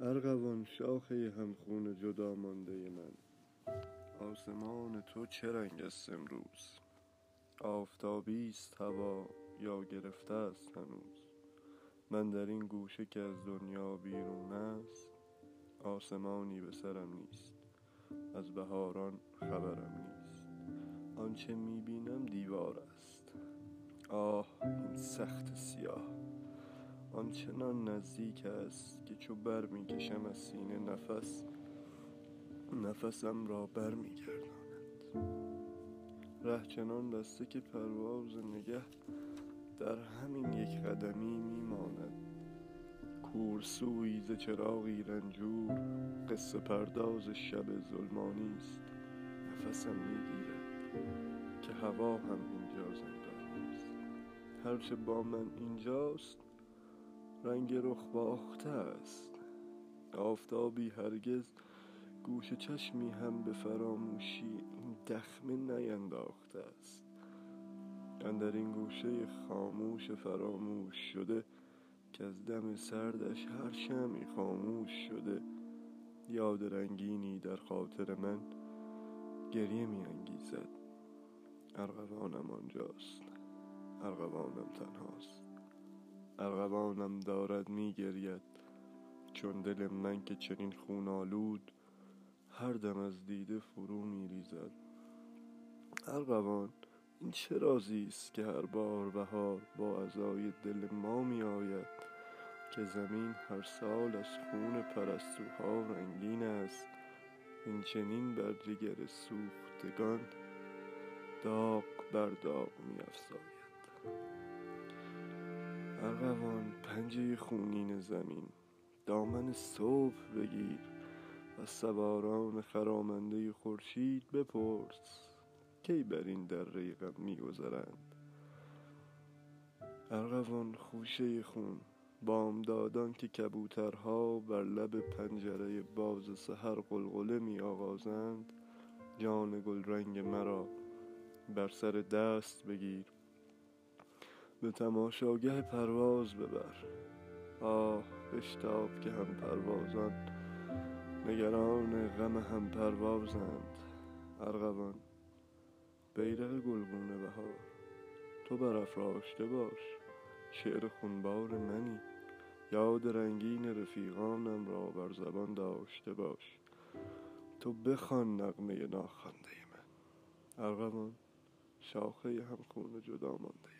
ارغوان شاخه همخون جدا مانده من. آسمان تو چه رنگ است امروز؟ آفتابی است هوا یا گرفته است هنوز؟ من در این گوشه که از دنیا بیرون است آسمانی به سرم نیست. از بهاران خبرم نیست. آنچه می بینم دیوار است. آه این سخت سیاه. آنچنان نزدیک است که چو بر می کشم از سینه نفس نفسم را بر می گرداند ره چنان بسته که پرواز نگه در همین یک قدمی می ماند کورسویی ز چراغی رنجور قصه پرداز شب ظلمانی است. نفسم می گیرد که هوا هم اینجا زندانی است. هرچه با من اینجاست رنگ رخ باخته است. آفتابی هرگز گوش چشمی هم به فراموشی دخمه نینداخته است. اندر این گوشه خاموش فراموش شده کز دم سردش هر شمعی خاموش شده. یاد رنگینی در خاطر من گریه می انگیزد. ارغوانم آنجاست. ارغوانم تنهاست. ارغوانم دارد می گرید چون دل من که چنین خون آلود هر دم از دیده فرو می ریزد ارغوان این چه رازی است که هر بار بهار با عزای دل ما می آید که زمین هر سال از خون پرستوها رنگین است. این چنین بر جگر سوختگان داغ بر داغ می افزاید ارغوان پنجه خونین زمین. دامن صبح بگیر. از سواران خرامنده خورشید بپرس. کی بر این دره غم می گذرند ارغوان خوشه خون. بامدادان که کبوترها بر لب پنجره باز سحر غلغله می آغازند جان گلرنگ مرا بر سر دست بگیر. به تماشاگه پرواز ببر. آه بشتاب که هم پروازان نگران غم هم پروازند. ارغوان بیرق گلگونه بهار. تو برافراشته باش شعر خونبار منی. یاد رنگین رفیقانم را بر زبان داشته باش. تو بخوان نغمه ناخوانده من. ارغوان شاخه همخون جدا مانده